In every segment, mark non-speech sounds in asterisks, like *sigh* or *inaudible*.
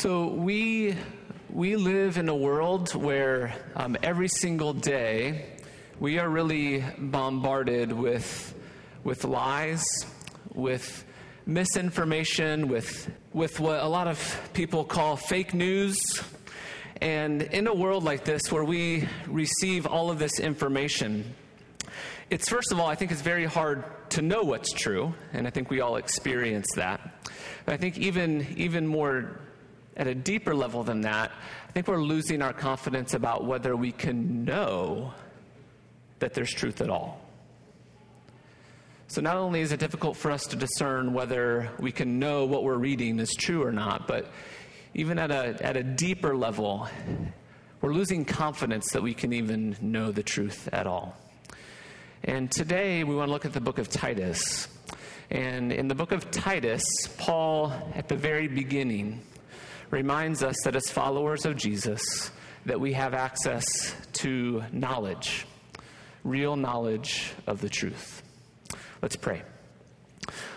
So we we live in a world where um, every single day we are really bombarded with with lies, with misinformation, with with what a lot of people call fake news. And in a world like this where we receive all of this information, it's first of all, I think it's very hard to know what's true, and I think we all experience that. But I think even even more at a deeper level than that, I think we're losing our confidence about whether we can know that there's truth at all. So, not only is it difficult for us to discern whether we can know what we're reading is true or not, but even at a, at a deeper level, we're losing confidence that we can even know the truth at all. And today we want to look at the book of Titus. And in the book of Titus, Paul, at the very beginning, reminds us that as followers of Jesus, that we have access to knowledge, real knowledge of the truth. Let's pray.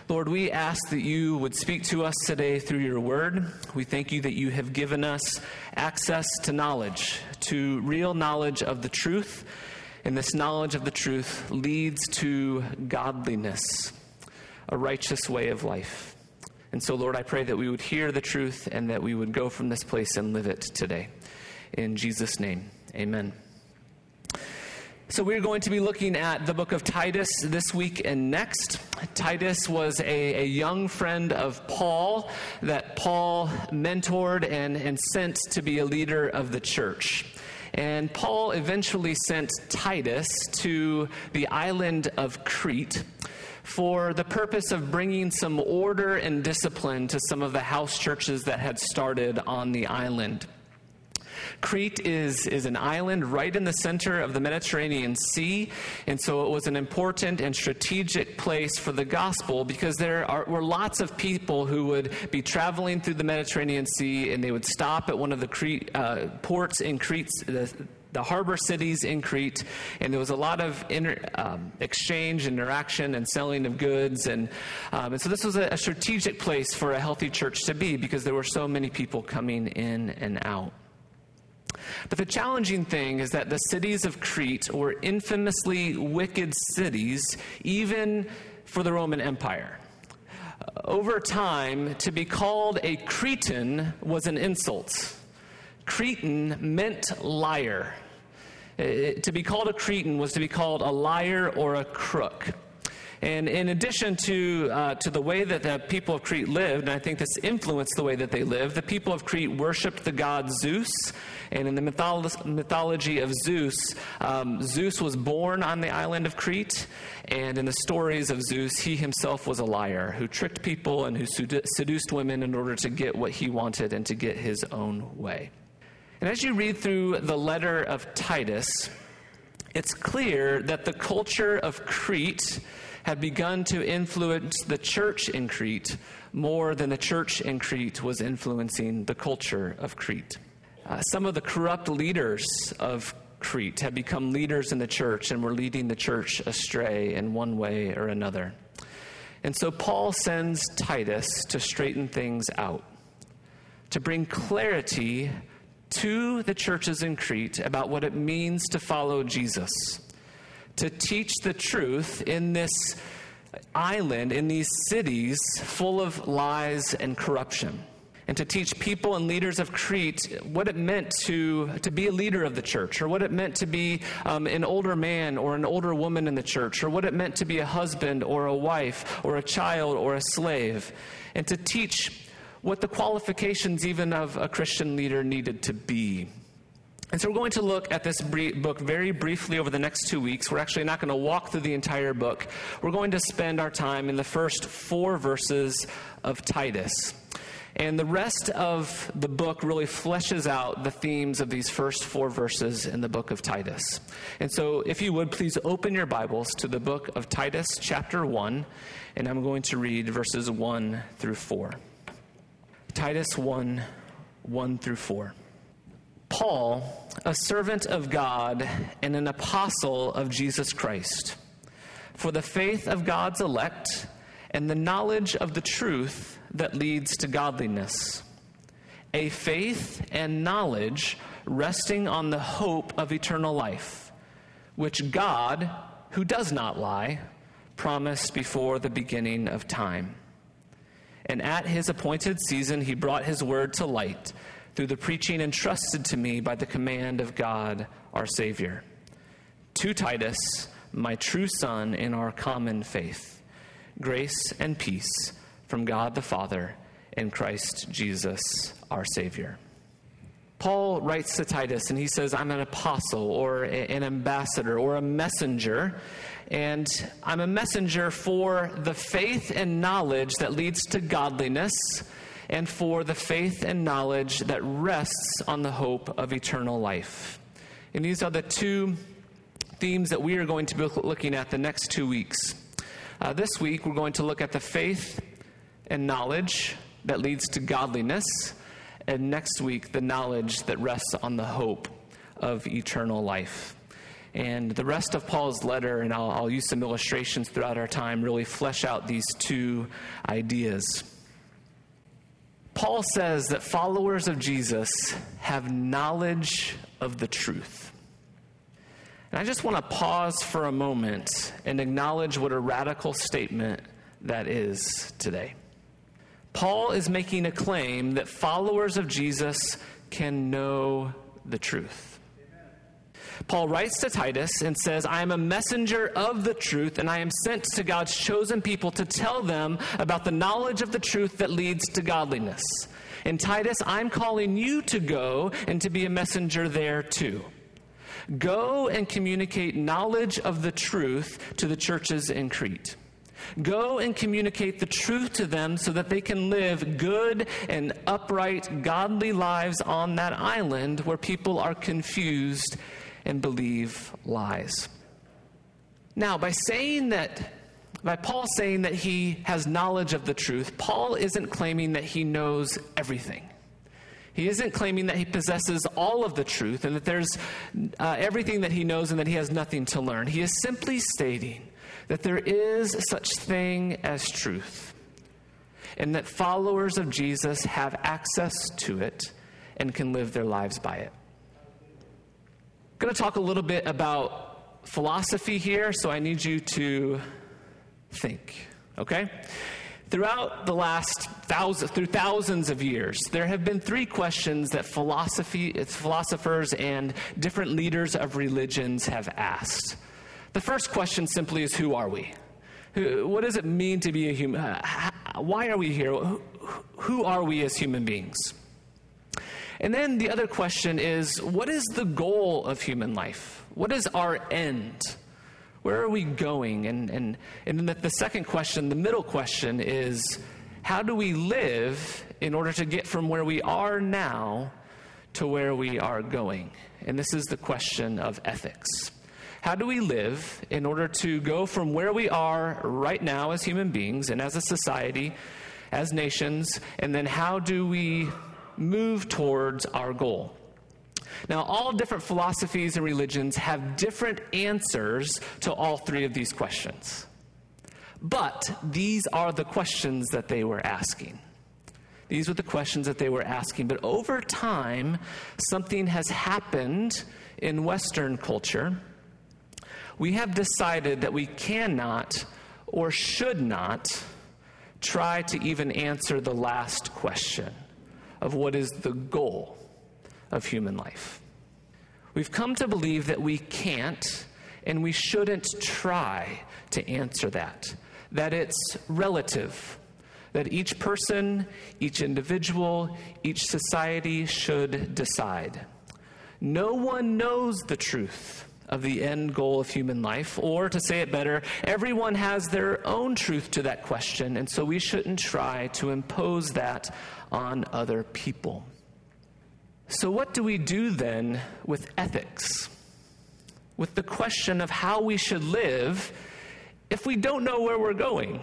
Lord, we ask that you would speak to us today through your word. We thank you that you have given us access to knowledge, to real knowledge of the truth. And this knowledge of the truth leads to godliness, a righteous way of life. And so, Lord, I pray that we would hear the truth and that we would go from this place and live it today. In Jesus' name, amen. So, we're going to be looking at the book of Titus this week and next. Titus was a, a young friend of Paul that Paul mentored and, and sent to be a leader of the church. And Paul eventually sent Titus to the island of Crete for the purpose of bringing some order and discipline to some of the house churches that had started on the island. Crete is, is an island right in the center of the Mediterranean Sea, and so it was an important and strategic place for the gospel because there are, were lots of people who would be traveling through the Mediterranean Sea and they would stop at one of the Crete, uh, ports in Crete, the, the harbor cities in Crete, and there was a lot of inter, um, exchange, interaction, and selling of goods. And, um, and so this was a, a strategic place for a healthy church to be because there were so many people coming in and out. But the challenging thing is that the cities of Crete were infamously wicked cities, even for the Roman Empire. Over time, to be called a Cretan was an insult. Cretan meant liar. It, to be called a Cretan was to be called a liar or a crook. And in addition to, uh, to the way that the people of Crete lived, and I think this influenced the way that they lived, the people of Crete worshiped the god Zeus. And in the mytholo- mythology of Zeus, um, Zeus was born on the island of Crete. And in the stories of Zeus, he himself was a liar who tricked people and who seduced women in order to get what he wanted and to get his own way. And as you read through the letter of Titus, it's clear that the culture of Crete had begun to influence the church in Crete more than the church in Crete was influencing the culture of Crete. Uh, some of the corrupt leaders of Crete had become leaders in the church and were leading the church astray in one way or another. And so Paul sends Titus to straighten things out, to bring clarity to the churches in Crete about what it means to follow Jesus, to teach the truth in this island, in these cities full of lies and corruption. And to teach people and leaders of Crete what it meant to, to be a leader of the church, or what it meant to be um, an older man or an older woman in the church, or what it meant to be a husband or a wife or a child or a slave. And to teach what the qualifications even of a Christian leader needed to be. And so we're going to look at this book very briefly over the next two weeks. We're actually not going to walk through the entire book. We're going to spend our time in the first four verses of Titus. And the rest of the book really fleshes out the themes of these first four verses in the book of Titus. And so, if you would, please open your Bibles to the book of Titus, chapter 1, and I'm going to read verses 1 through 4. Titus 1 1 through 4. Paul, a servant of God and an apostle of Jesus Christ, for the faith of God's elect and the knowledge of the truth that leads to godliness, a faith and knowledge resting on the hope of eternal life, which God, who does not lie, promised before the beginning of time. And at his appointed season, he brought his word to light through the preaching entrusted to me by the command of God our Savior. To Titus, my true son in our common faith, grace and peace from God the Father and Christ Jesus our Savior. Paul writes to Titus and he says, I'm an apostle or an ambassador or a messenger. And I'm a messenger for the faith and knowledge that leads to godliness and for the faith and knowledge that rests on the hope of eternal life. And these are the two themes that we are going to be looking at the next two weeks. Uh, this week, we're going to look at the faith and knowledge that leads to godliness and next week, the knowledge that rests on the hope of eternal life. And the rest of Paul's letter, and I'll, I'll use some illustrations throughout our time, really flesh out these two ideas. Paul says that followers of Jesus have knowledge of the truth. And I just want to pause for a moment and acknowledge what a radical statement that is today. Paul is making a claim that followers of Jesus can know the truth. Paul writes to Titus and says, I am a messenger of the truth, and I am sent to God's chosen people to tell them about the knowledge of the truth that leads to godliness. And Titus, I'm calling you to go and to be a messenger there too. Go and communicate knowledge of the truth to the churches in Crete. Go and communicate the truth to them so that they can live good and upright, godly lives on that island where people are confused and believe lies. Now, by saying that, by Paul saying that he has knowledge of the truth, Paul isn't claiming that he knows everything. He isn't claiming that he possesses all of the truth and that there's uh, everything that he knows and that he has nothing to learn. He is simply stating that there is such thing as truth, and that followers of Jesus have access to it and can live their lives by it. Going to talk a little bit about philosophy here, so I need you to think, okay? Throughout the last thousand, through thousands of years, there have been three questions that philosophy, philosophers and different leaders of religions have asked. The first question simply is Who are we? What does it mean to be a human? Why are we here? Who are we as human beings? And then the other question is What is the goal of human life? What is our end? Where are we going? And, and, and then the, the second question, the middle question, is How do we live in order to get from where we are now to where we are going? And this is the question of ethics. How do we live in order to go from where we are right now as human beings and as a society, as nations, and then how do we move towards our goal? Now, all different philosophies and religions have different answers to all three of these questions. But these are the questions that they were asking. These were the questions that they were asking. But over time, something has happened in Western culture we have decided that we cannot or should not try to even answer the last question of what is the goal of human life. We've come to believe that we can't and we shouldn't try to answer that, that it's relative, that each person, each individual, each society should decide. No one knows the truth of the end goal of human life. Or to say it better, everyone has their own truth to that question, and so we shouldn't try to impose that on other people. So, what do we do then with ethics? With the question of how we should live if we don't know where we're going?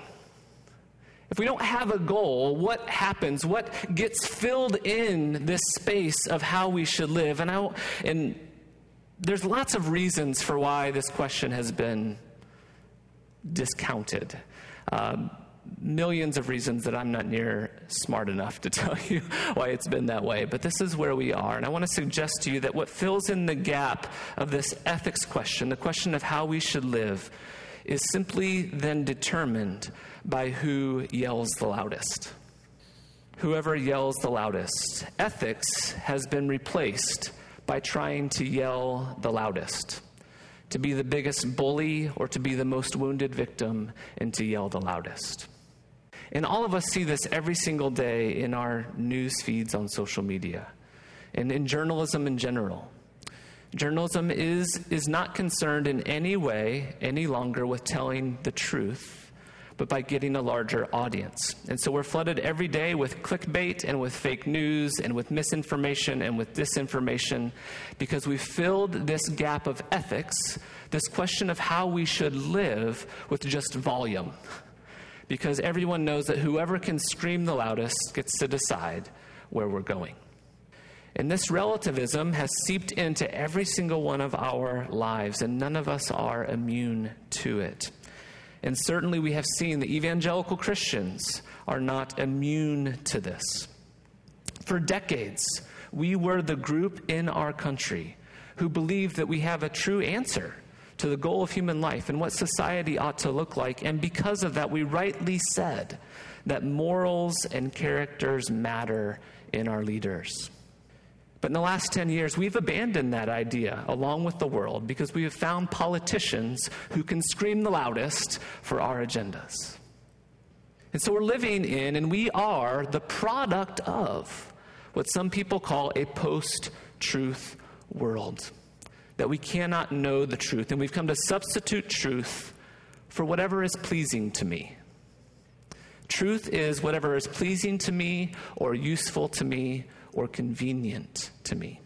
If we don't have a goal, what happens? What gets filled in this space of how we should live? And I and there's lots of reasons for why this question has been discounted. Um, millions of reasons that I'm not near smart enough to *laughs* tell you why it's been that way, but this is where we are. And I want to suggest to you that what fills in the gap of this ethics question, the question of how we should live, is simply then determined by who yells the loudest. Whoever yells the loudest. Ethics has been replaced by trying to yell the loudest to be the biggest bully or to be the most wounded victim and to yell the loudest. And all of us see this every single day in our news feeds on social media and in journalism in general. Journalism is, is not concerned in any way any longer with telling the truth, but by getting a larger audience. And so we're flooded every day with clickbait and with fake news and with misinformation and with disinformation because we've filled this gap of ethics, this question of how we should live, with just volume because everyone knows that whoever can scream the loudest gets to decide where we're going. And this relativism has seeped into every single one of our lives, and none of us are immune to it. And certainly, we have seen that evangelical Christians are not immune to this. For decades, we were the group in our country who believed that we have a true answer to the goal of human life and what society ought to look like. And because of that, we rightly said that morals and characters matter in our leaders. But in the last 10 years, we've abandoned that idea along with the world because we have found politicians who can scream the loudest for our agendas. And so we're living in, and we are the product of what some people call a post truth world that we cannot know the truth, and we've come to substitute truth for whatever is pleasing to me. Truth is whatever is pleasing to me, or useful to me, or convenient to me.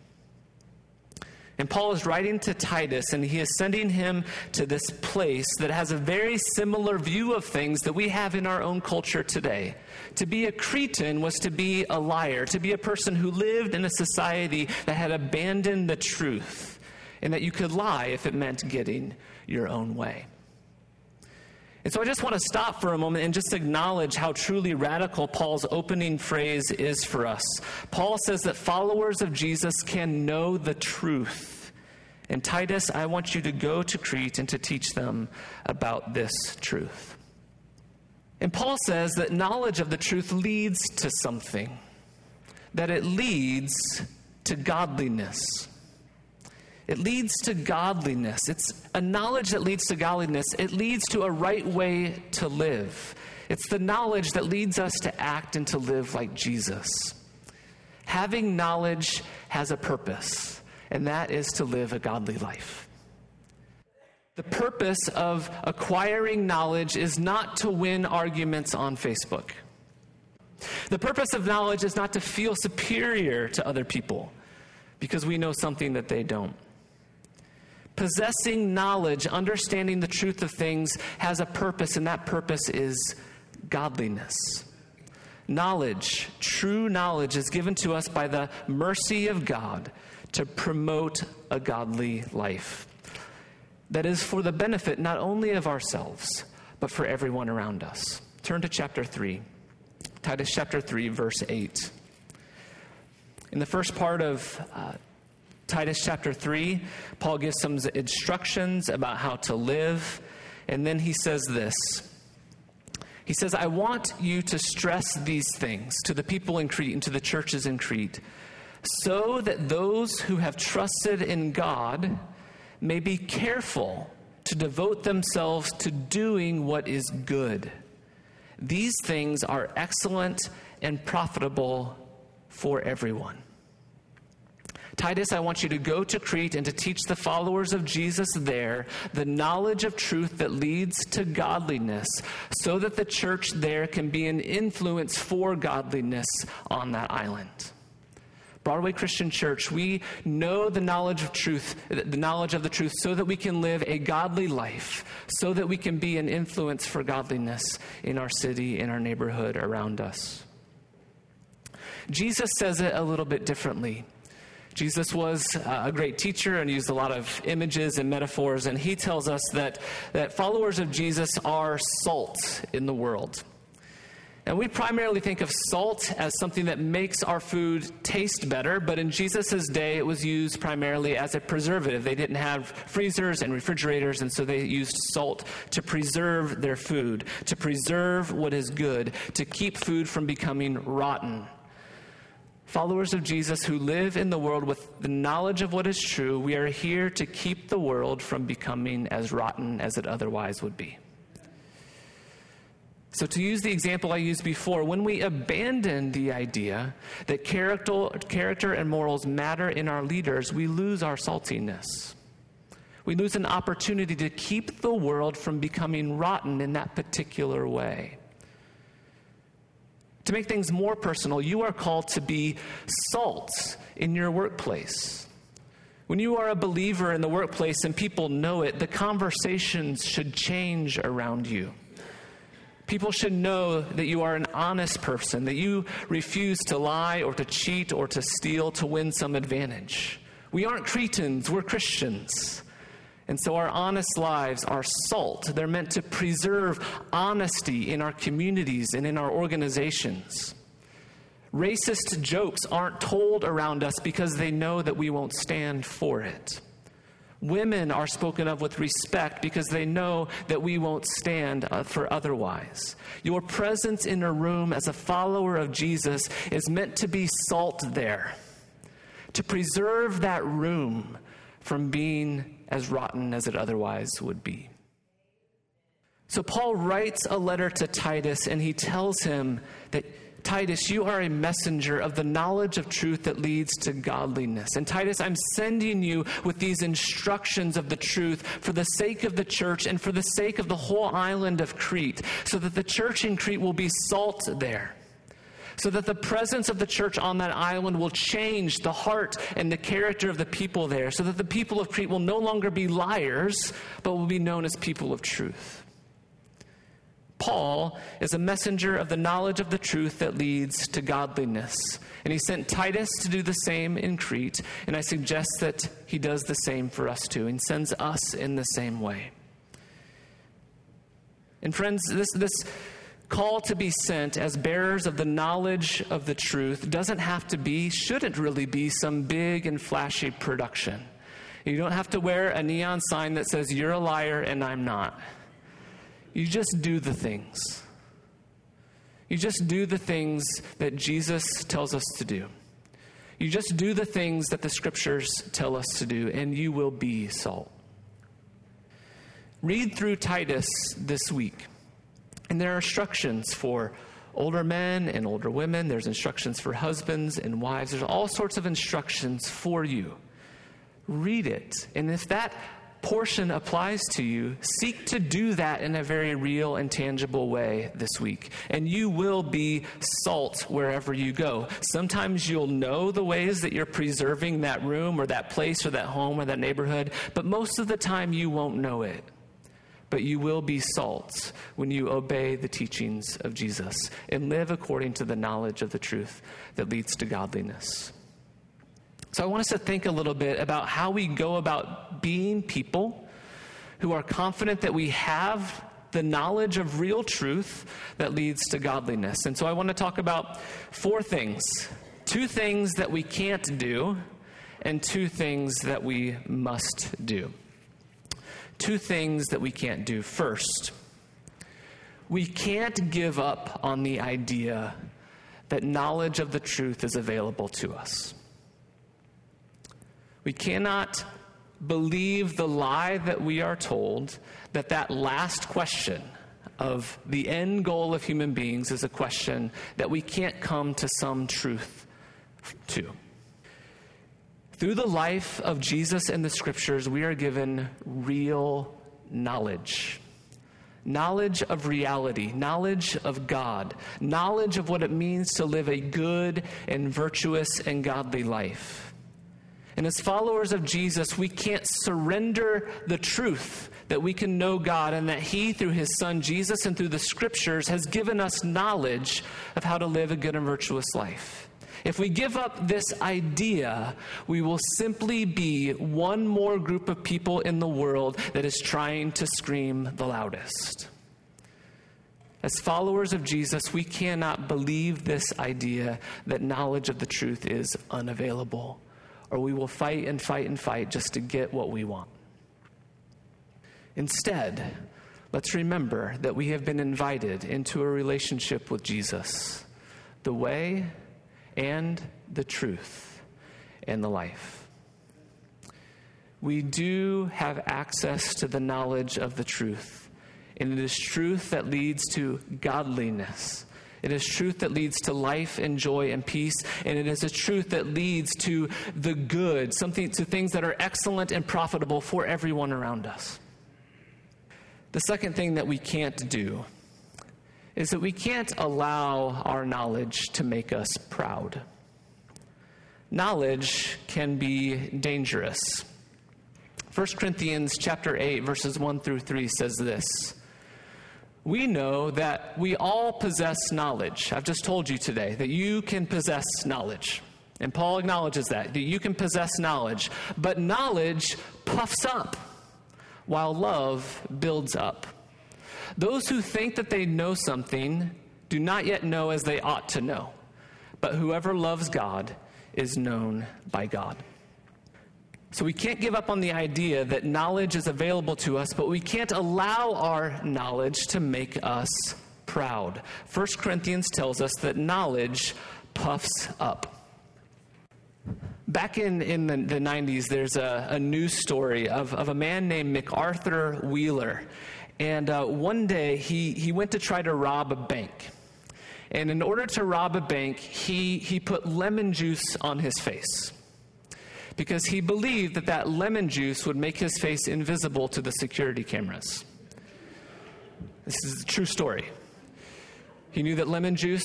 And Paul is writing to Titus, and he is sending him to this place that has a very similar view of things that we have in our own culture today. To be a Cretan was to be a liar, to be a person who lived in a society that had abandoned the truth and that you could lie if it meant getting your own way. And so I just want to stop for a moment and just acknowledge how truly radical Paul's opening phrase is for us. Paul says that followers of Jesus can know the truth. And Titus, I want you to go to Crete and to teach them about this truth. And Paul says that knowledge of the truth leads to something, that it leads to godliness. It leads to godliness. It's a knowledge that leads to godliness. It leads to a right way to live. It's the knowledge that leads us to act and to live like Jesus. Having knowledge has a purpose, and that is to live a godly life. The purpose of acquiring knowledge is not to win arguments on Facebook. The purpose of knowledge is not to feel superior to other people because we know something that they don't. Possessing knowledge, understanding the truth of things, has a purpose, and that purpose is godliness. Knowledge, true knowledge, is given to us by the mercy of God to promote a godly life. That is for the benefit not only of ourselves, but for everyone around us. Turn to chapter 3, Titus chapter 3, verse 8. In the first part of uh, Titus chapter 3, Paul gives some instructions about how to live. And then he says this He says, I want you to stress these things to the people in Crete and to the churches in Crete, so that those who have trusted in God may be careful to devote themselves to doing what is good. These things are excellent and profitable for everyone. Titus, I want you to go to Crete and to teach the followers of Jesus there the knowledge of truth that leads to godliness, so that the church there can be an influence for godliness on that island. Broadway Christian Church, we know the knowledge of truth, the knowledge of the truth, so that we can live a godly life, so that we can be an influence for godliness in our city, in our neighborhood, around us. Jesus says it a little bit differently. Jesus was uh, a great teacher and used a lot of images and metaphors, and he tells us that, that followers of Jesus are salt in the world. And we primarily think of salt as something that makes our food taste better, but in Jesus' day, it was used primarily as a preservative. They didn't have freezers and refrigerators, and so they used salt to preserve their food, to preserve what is good, to keep food from becoming rotten. Followers of Jesus who live in the world with the knowledge of what is true, we are here to keep the world from becoming as rotten as it otherwise would be. So, to use the example I used before, when we abandon the idea that character, character and morals matter in our leaders, we lose our saltiness. We lose an opportunity to keep the world from becoming rotten in that particular way. To make things more personal, you are called to be salt in your workplace. When you are a believer in the workplace and people know it, the conversations should change around you. People should know that you are an honest person, that you refuse to lie or to cheat or to steal to win some advantage. We aren't Cretans, we're Christians. And so our honest lives are salt. They're meant to preserve honesty in our communities and in our organizations. Racist jokes aren't told around us because they know that we won't stand for it. Women are spoken of with respect because they know that we won't stand uh, for otherwise. Your presence in a room as a follower of Jesus is meant to be salt there, to preserve that room from being as rotten as it otherwise would be. So, Paul writes a letter to Titus and he tells him that Titus, you are a messenger of the knowledge of truth that leads to godliness. And Titus, I'm sending you with these instructions of the truth for the sake of the church and for the sake of the whole island of Crete, so that the church in Crete will be salt there. So that the presence of the church on that island will change the heart and the character of the people there, so that the people of Crete will no longer be liars, but will be known as people of truth. Paul is a messenger of the knowledge of the truth that leads to godliness. And he sent Titus to do the same in Crete, and I suggest that he does the same for us too, and sends us in the same way. And friends, this, this call to be sent as bearers of the knowledge of the truth doesn't have to be, shouldn't really be, some big and flashy production. You don't have to wear a neon sign that says, You're a liar and I'm not. You just do the things. You just do the things that Jesus tells us to do. You just do the things that the scriptures tell us to do, and you will be salt. Read through Titus this week, and there are instructions for older men and older women. There's instructions for husbands and wives. There's all sorts of instructions for you. Read it. And if that portion applies to you, seek to do that in a very real and tangible way this week. And you will be salt wherever you go. Sometimes you'll know the ways that you're preserving that room or that place or that home or that neighborhood, but most of the time you won't know it. But you will be salt when you obey the teachings of Jesus and live according to the knowledge of the truth that leads to godliness. So I want us to think a little bit about how we go about being people who are confident that we have the knowledge of real truth that leads to godliness. And so I want to talk about four things two things that we can't do, and two things that we must do. Two things that we can't do. First, we can't give up on the idea that knowledge of the truth is available to us. We cannot believe the lie that we are told that that last question of the end goal of human beings is a question that we can't come to some truth to. Through the life of Jesus and the scriptures, we are given real knowledge. Knowledge of reality, knowledge of God, knowledge of what it means to live a good and virtuous and godly life. And as followers of Jesus, we can't surrender the truth that we can know God and that He, through His Son Jesus and through the Scriptures, has given us knowledge of how to live a good and virtuous life. If we give up this idea, we will simply be one more group of people in the world that is trying to scream the loudest. As followers of Jesus, we cannot believe this idea that knowledge of the truth is unavailable, or we will fight and fight and fight just to get what we want. Instead, let's remember that we have been invited into a relationship with Jesus, the way and the truth and the life. We do have access to the knowledge of the truth and it is truth that leads to godliness. It is truth that leads to life and joy and peace. And it is a truth that leads to the good, something to things that are excellent and profitable for everyone around us. The second thing that we can't do is that we can't allow our knowledge to make us proud. Knowledge can be dangerous. 1 Corinthians chapter 8 verses 1 through 3 says this we know that we all possess knowledge. I've just told you today that you can possess knowledge. And Paul acknowledges that, that you can possess knowledge. But knowledge puffs up, while love builds up. Those who think that they know something do not yet know as they ought to know. But whoever loves God is known by God. So we can't give up on the idea that knowledge is available to us, but we can't allow our knowledge to make us proud. 1 Corinthians tells us that knowledge puffs up. Back in, in the, the 90s, there's a, a news story of, of a man named McArthur Wheeler. And uh, one day he, he went to try to rob a bank. And in order to rob a bank, he, he put lemon juice on his face because he believed that that lemon juice would make his face invisible to the security cameras. This is a true story. He knew that lemon juice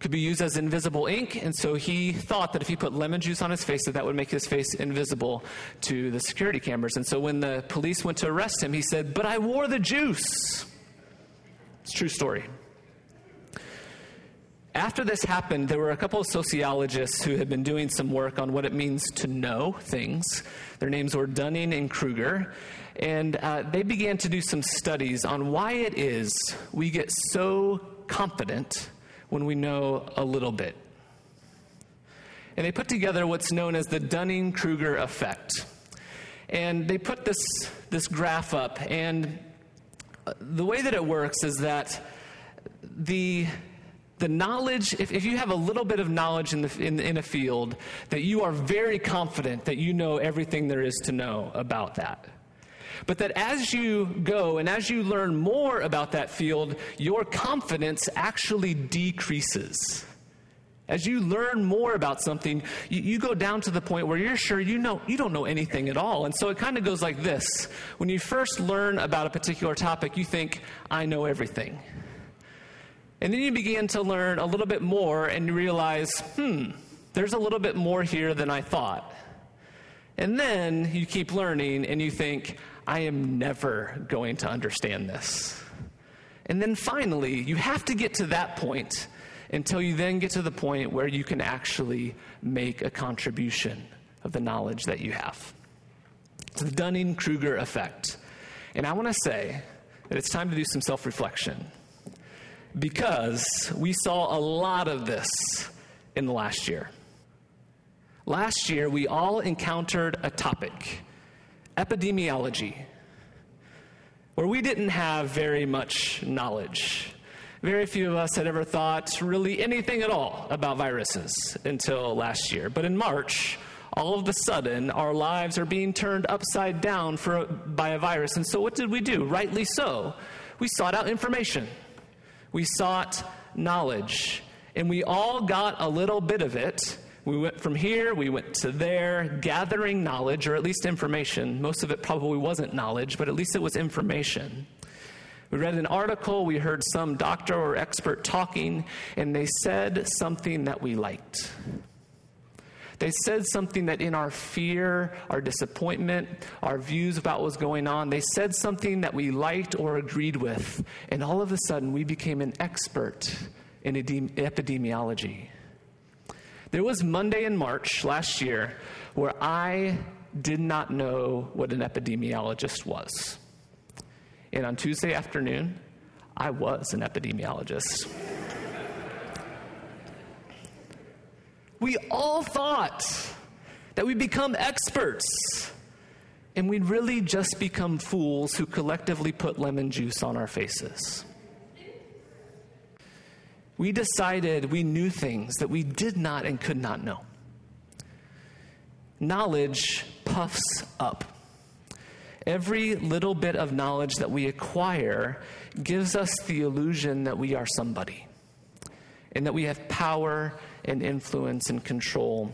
could be used as invisible ink, and so he thought that if he put lemon juice on his face, that that would make his face invisible to the security cameras. And so when the police went to arrest him, he said, "But I wore the juice." It's true story. After this happened, there were a couple of sociologists who had been doing some work on what it means to know things. Their names were Dunning and Kruger. And uh, they began to do some studies on why it is we get so confident when we know a little bit. And they put together what's known as the Dunning Kruger effect. And they put this, this graph up, and uh, the way that it works is that the the knowledge, if, if you have a little bit of knowledge in, the, in, in a field, that you are very confident that you know everything there is to know about that. But that as you go and as you learn more about that field, your confidence actually decreases. As you learn more about something, you, you, go down to the point where you're sure you know you don't know anything at all. And so it kind of goes like this. When you first learn about a particular topic, you think, I know everything. And then you begin to learn a little bit more and you realize, hmm, there's a little bit more here than I thought. And then you keep learning and you think, I am never going to understand this. And then finally, you have to get to that point until you then get to the point where you can actually make a contribution of the knowledge that you have. It's the Dunning Kruger effect. And I want to say that it's time to do some self reflection because we saw a lot of this in the last year. Last year, we all encountered a topic epidemiology, where we didn't have very much knowledge. Very few of us had ever thought really anything at all about viruses until last year. But in March, all of a sudden, our lives are being turned upside down for, by a virus. And so, what did we do? Rightly so. We sought out information. We sought knowledge, and we all got a little bit of it. We went from here, we went to there, gathering knowledge, or at least information. Most of it probably wasn't knowledge, but at least it was information. We read an article, we heard some doctor or expert talking, and they said something that we liked. They said something that in our fear, our disappointment, our views about what was going on, they said something that we liked or agreed with. And all of a sudden, we became an expert in epidemiology. There was Monday in March last year where I did not know what an epidemiologist was. And on Tuesday afternoon, I was an epidemiologist. we all thought that we'd become experts, and we'd really just become fools who collectively put lemon juice on our faces. We decided we knew things that we did not and could not know. Knowledge puffs up. Every little bit of knowledge that we acquire gives us the illusion that we are somebody and that we have power and influence and control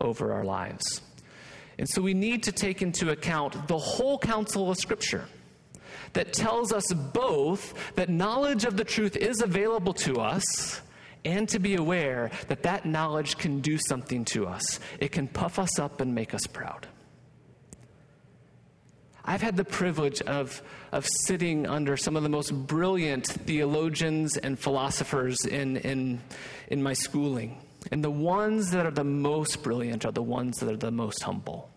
over our lives. And so we need to take into account the whole counsel of Scripture that tells us both that knowledge of the truth is available to us and to be aware that that knowledge can do something to us. It can puff us up and make us proud. I've had the privilege of, of sitting under some of the most brilliant theologians and philosophers in, in, in my schooling. And the ones that are the most brilliant are the ones that are the most humble.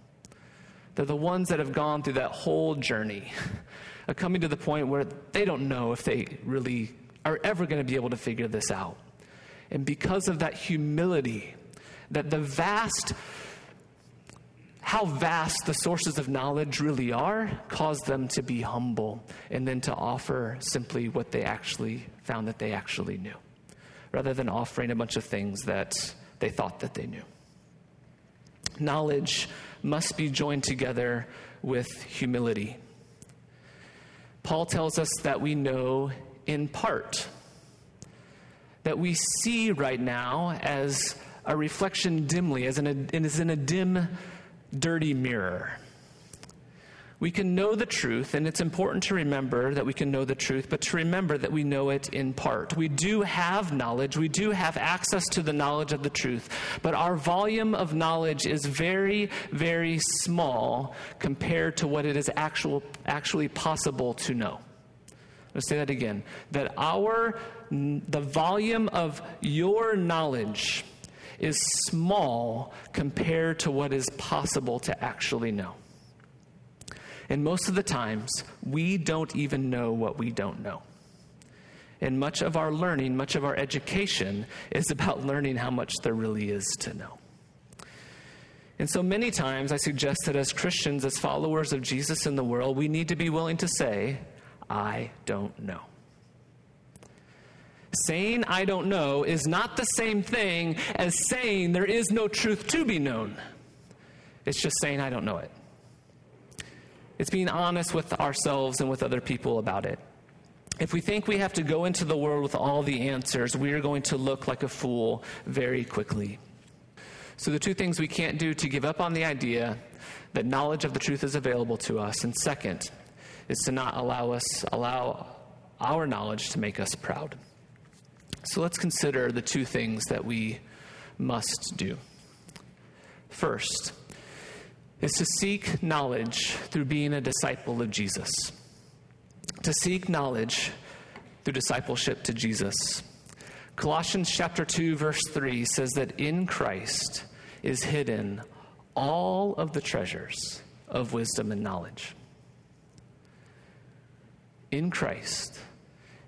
They're the ones that have gone through that whole journey of coming to the point where they don't know if they really are ever going to be able to figure this out. And because of that humility, that the vast how vast the sources of knowledge really are caused them to be humble and then to offer simply what they actually found that they actually knew, rather than offering a bunch of things that they thought that they knew. Knowledge must be joined together with humility. Paul tells us that we know in part, that we see right now as a reflection dimly, as in a, as in a dim dirty mirror. We can know the truth, and it's important to remember that we can know the truth, but to remember that we know it in part. We do have knowledge, we do have access to the knowledge of the truth, but our volume of knowledge is very, very small compared to what it is actual, actually possible to know. Let's say that again. That our, the volume of your knowledge is small compared to what is possible to actually know. And most of the times, we don't even know what we don't know. And much of our learning, much of our education is about *laughs* learning how much there really is to know. And so many times I suggest that as Christians, as followers of Jesus in the world, we need to be willing to say, I don't know. Saying I don't know is not the same thing as saying there is no truth to be known. It's just saying I don't know it. It's being honest with ourselves and with other people about it. If we think we have to go into the world with all the answers, we are going to look like a fool very quickly. So, the two things we can't do to give up on the idea that knowledge of the truth is available to us, and second, is to not allow us allow our knowledge to make us proud. So let's consider the two things that we must do. First is to seek knowledge through being a disciple of Jesus. To seek knowledge through discipleship to Jesus. Colossians chapter 2 verse 3 says that in Christ is hidden all of the treasures of wisdom and knowledge. In Christ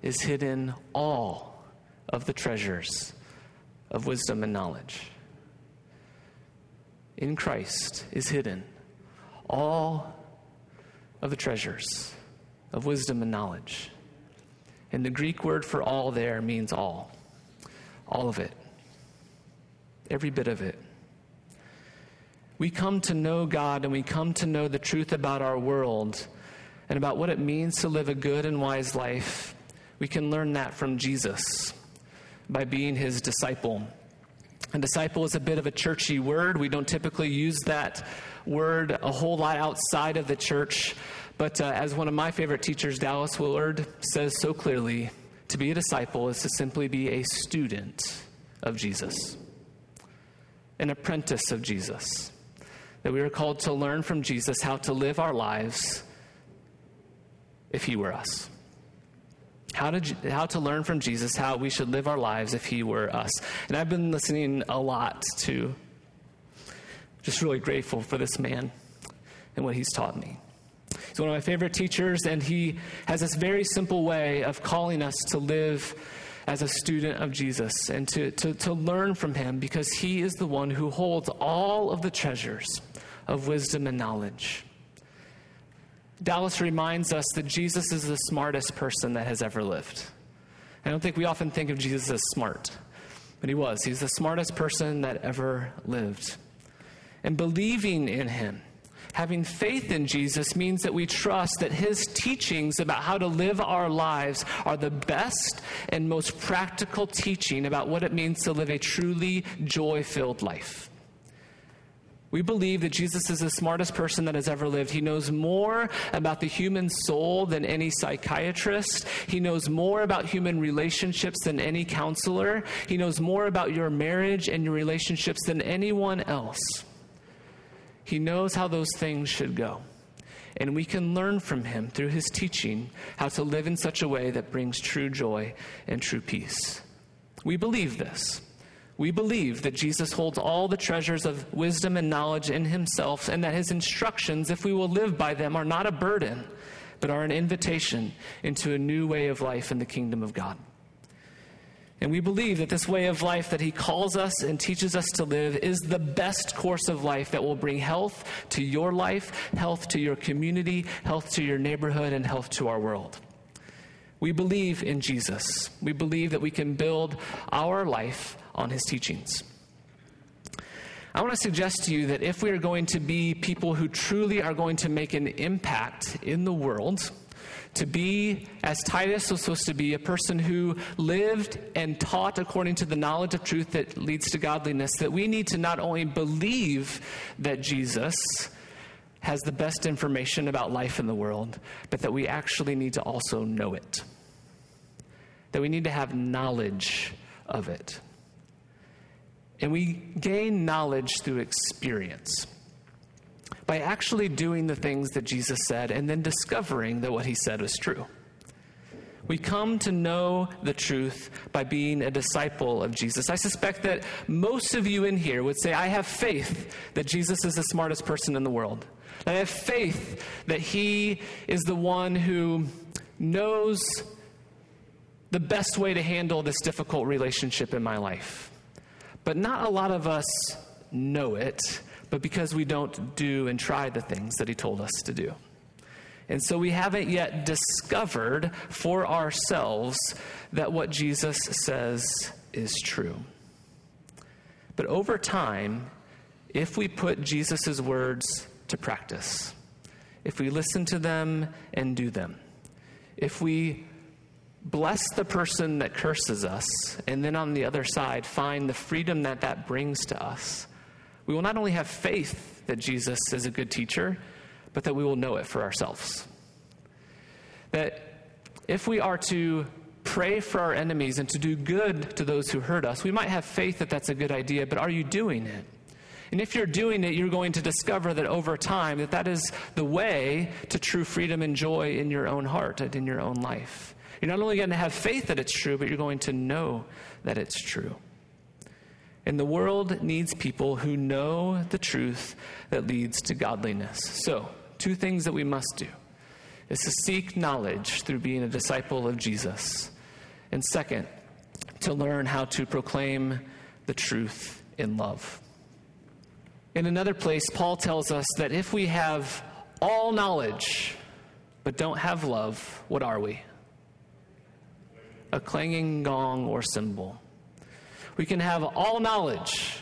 is hidden all of the treasures of wisdom and knowledge. In Christ is hidden all of the treasures of wisdom and knowledge. And the Greek word for all there means all. All of it. Every bit of it. We come to know God and we come to know the truth about our world and about what it means to live a good and wise life. We can learn that from Jesus by being his disciple. A disciple is a bit of a churchy word. We don't typically use that word a whole lot outside of the church. But uh, as one of my favorite teachers, Dallas Willard, says so clearly, to be a disciple is to simply be a student of Jesus, an apprentice of Jesus. That we are called to learn from Jesus how to live our lives if he were us how to, how to learn from Jesus how we should live our lives if he were us. And I've been listening a lot to, just really grateful for this man and what he's taught me. He's one of my favorite teachers, and he has this very simple way of calling us to live as a student of Jesus and to, to, to learn from him because he is the one who holds all of the treasures of wisdom and knowledge. Dallas reminds us that Jesus is the smartest person that has ever lived. I don't think we often think of Jesus as smart, but he was. He's the smartest person that ever lived. And believing in him, having faith in Jesus, means that we trust that his teachings about how to live our lives are the best and most practical teaching about what it means to live a truly joy filled life. We believe that Jesus is the smartest person that has ever lived. He knows more about the human soul than any psychiatrist. He knows more about human relationships than any counselor. He knows more about your marriage and your relationships than anyone else. He knows how those things should go. And we can learn from him through his teaching how to live in such a way that brings true joy and true peace. We believe this. We believe that Jesus holds all the treasures of wisdom and knowledge in himself, and that his instructions, if we will live by them, are not a burden, but are an invitation into a new way of life in the kingdom of God. And we believe that this way of life that he calls us and teaches us to live is the best course of life that will bring health to your life, health to your community, health to your neighborhood, and health to our world. We believe in Jesus. We believe that we can build our life on his teachings. I want to suggest to you that if we are going to be people who truly are going to make an impact in the world, to be, as Titus was supposed to be, a person who lived and taught according to the knowledge of truth that leads to godliness, that we need to not only believe that Jesus has the best information about life in the world, but that we actually need to also know it. That we need to have knowledge of it. And we gain knowledge through experience by actually doing the things that Jesus said and then discovering that what he said was true. We come to know the truth by being a disciple of Jesus. I suspect that most of you in here would say, I have faith that Jesus is the smartest person in the world. I have faith that he is the one who knows the best way to handle this difficult relationship in my life. But not a lot of us know it but because we don't do and try the things that He told us to do. And so we haven't yet discovered for ourselves that what Jesus says is true. But over time, if we put Jesus' words to practice, if we listen to them and do them, if we bless the person that curses us, and then on the other side find the freedom that that brings to us, we will not only have faith that Jesus is a good teacher, but that we will know it for ourselves. That if we are to pray for our enemies and to do good to those who hurt us, we might have faith that that's a good idea, but are you doing it? And if you're doing it, you're going to discover that over time that that is the way to true freedom and joy in your own heart and in your own life. You're not only going to have faith that it's true, but you're going to know that it's true. And the world needs people who know the truth that leads to godliness. So, two things that we must do is to seek knowledge through being a disciple of Jesus. And second, to learn how to proclaim the truth in love. In another place, Paul tells us that if we have all knowledge but don't have love, what are we? A clanging gong or cymbal. We can have all knowledge,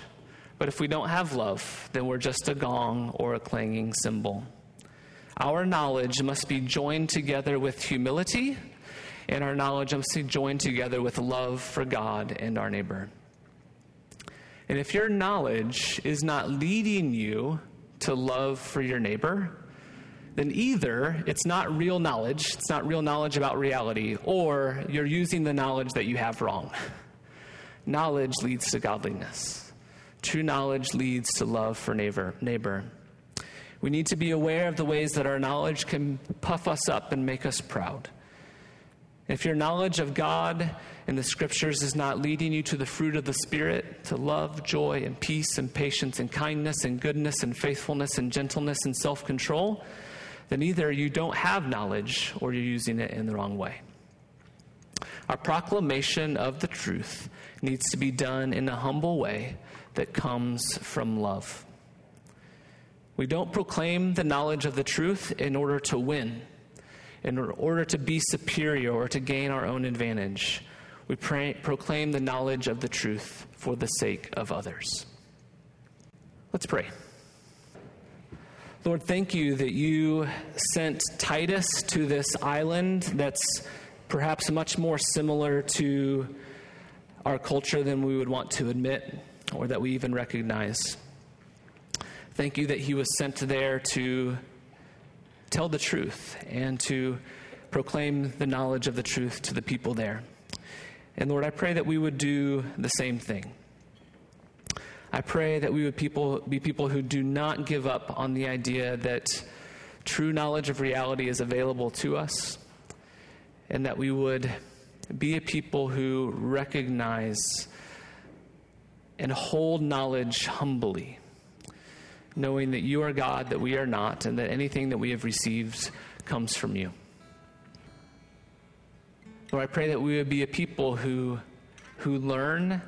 but if we don't have love, then we're just a gong or a clanging cymbal. Our knowledge must be joined together with humility, and our knowledge must be joined together with love for God and our neighbor. And if your knowledge is not leading you to love for your neighbor, then either it's not real knowledge, it's not real knowledge about reality, or you're using the knowledge that you have wrong. Knowledge leads to godliness. True knowledge leads to love for neighbor. neighbor. We need to be aware of the ways that our knowledge can puff us up and make us proud. If your knowledge of God and the scriptures is not leading you to the fruit of the Spirit, to love, joy, and peace, and patience, and kindness, and goodness, and faithfulness, and gentleness, and self control, then either you don't have knowledge or you're using it in the wrong way. Our proclamation of the truth needs to be done in a humble way that comes from love. We don't proclaim the knowledge of the truth in order to win, in order to be superior or to gain our own advantage. We pray, proclaim the knowledge of the truth for the sake of others. Let's pray. Lord, thank you that you sent Titus to this island that's perhaps much more similar to our culture than we would want to admit or that we even recognize. Thank you that he was sent there to tell the truth and to proclaim the knowledge of the truth to the people there. And Lord, I pray that we would do the same thing. I pray that we would people, be people who do not give up on the idea that true knowledge of reality is available to us, and that we would be a people who recognize and hold knowledge humbly, knowing that you are God, that we are not, and that anything that we have received comes from you. Lord, I pray that we would be a people who, who learn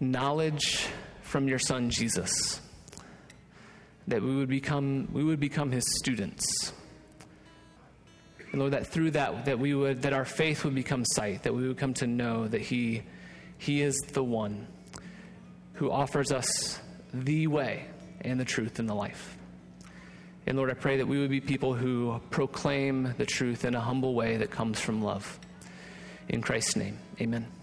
knowledge from your son Jesus. That we would become we would become his students. And Lord, that through that that we would that our faith would become sight, that we would come to know that he he is the one who offers us the way and the truth and the life. And Lord, I pray that we would be people who proclaim the truth in a humble way that comes from love. In Christ's name, amen.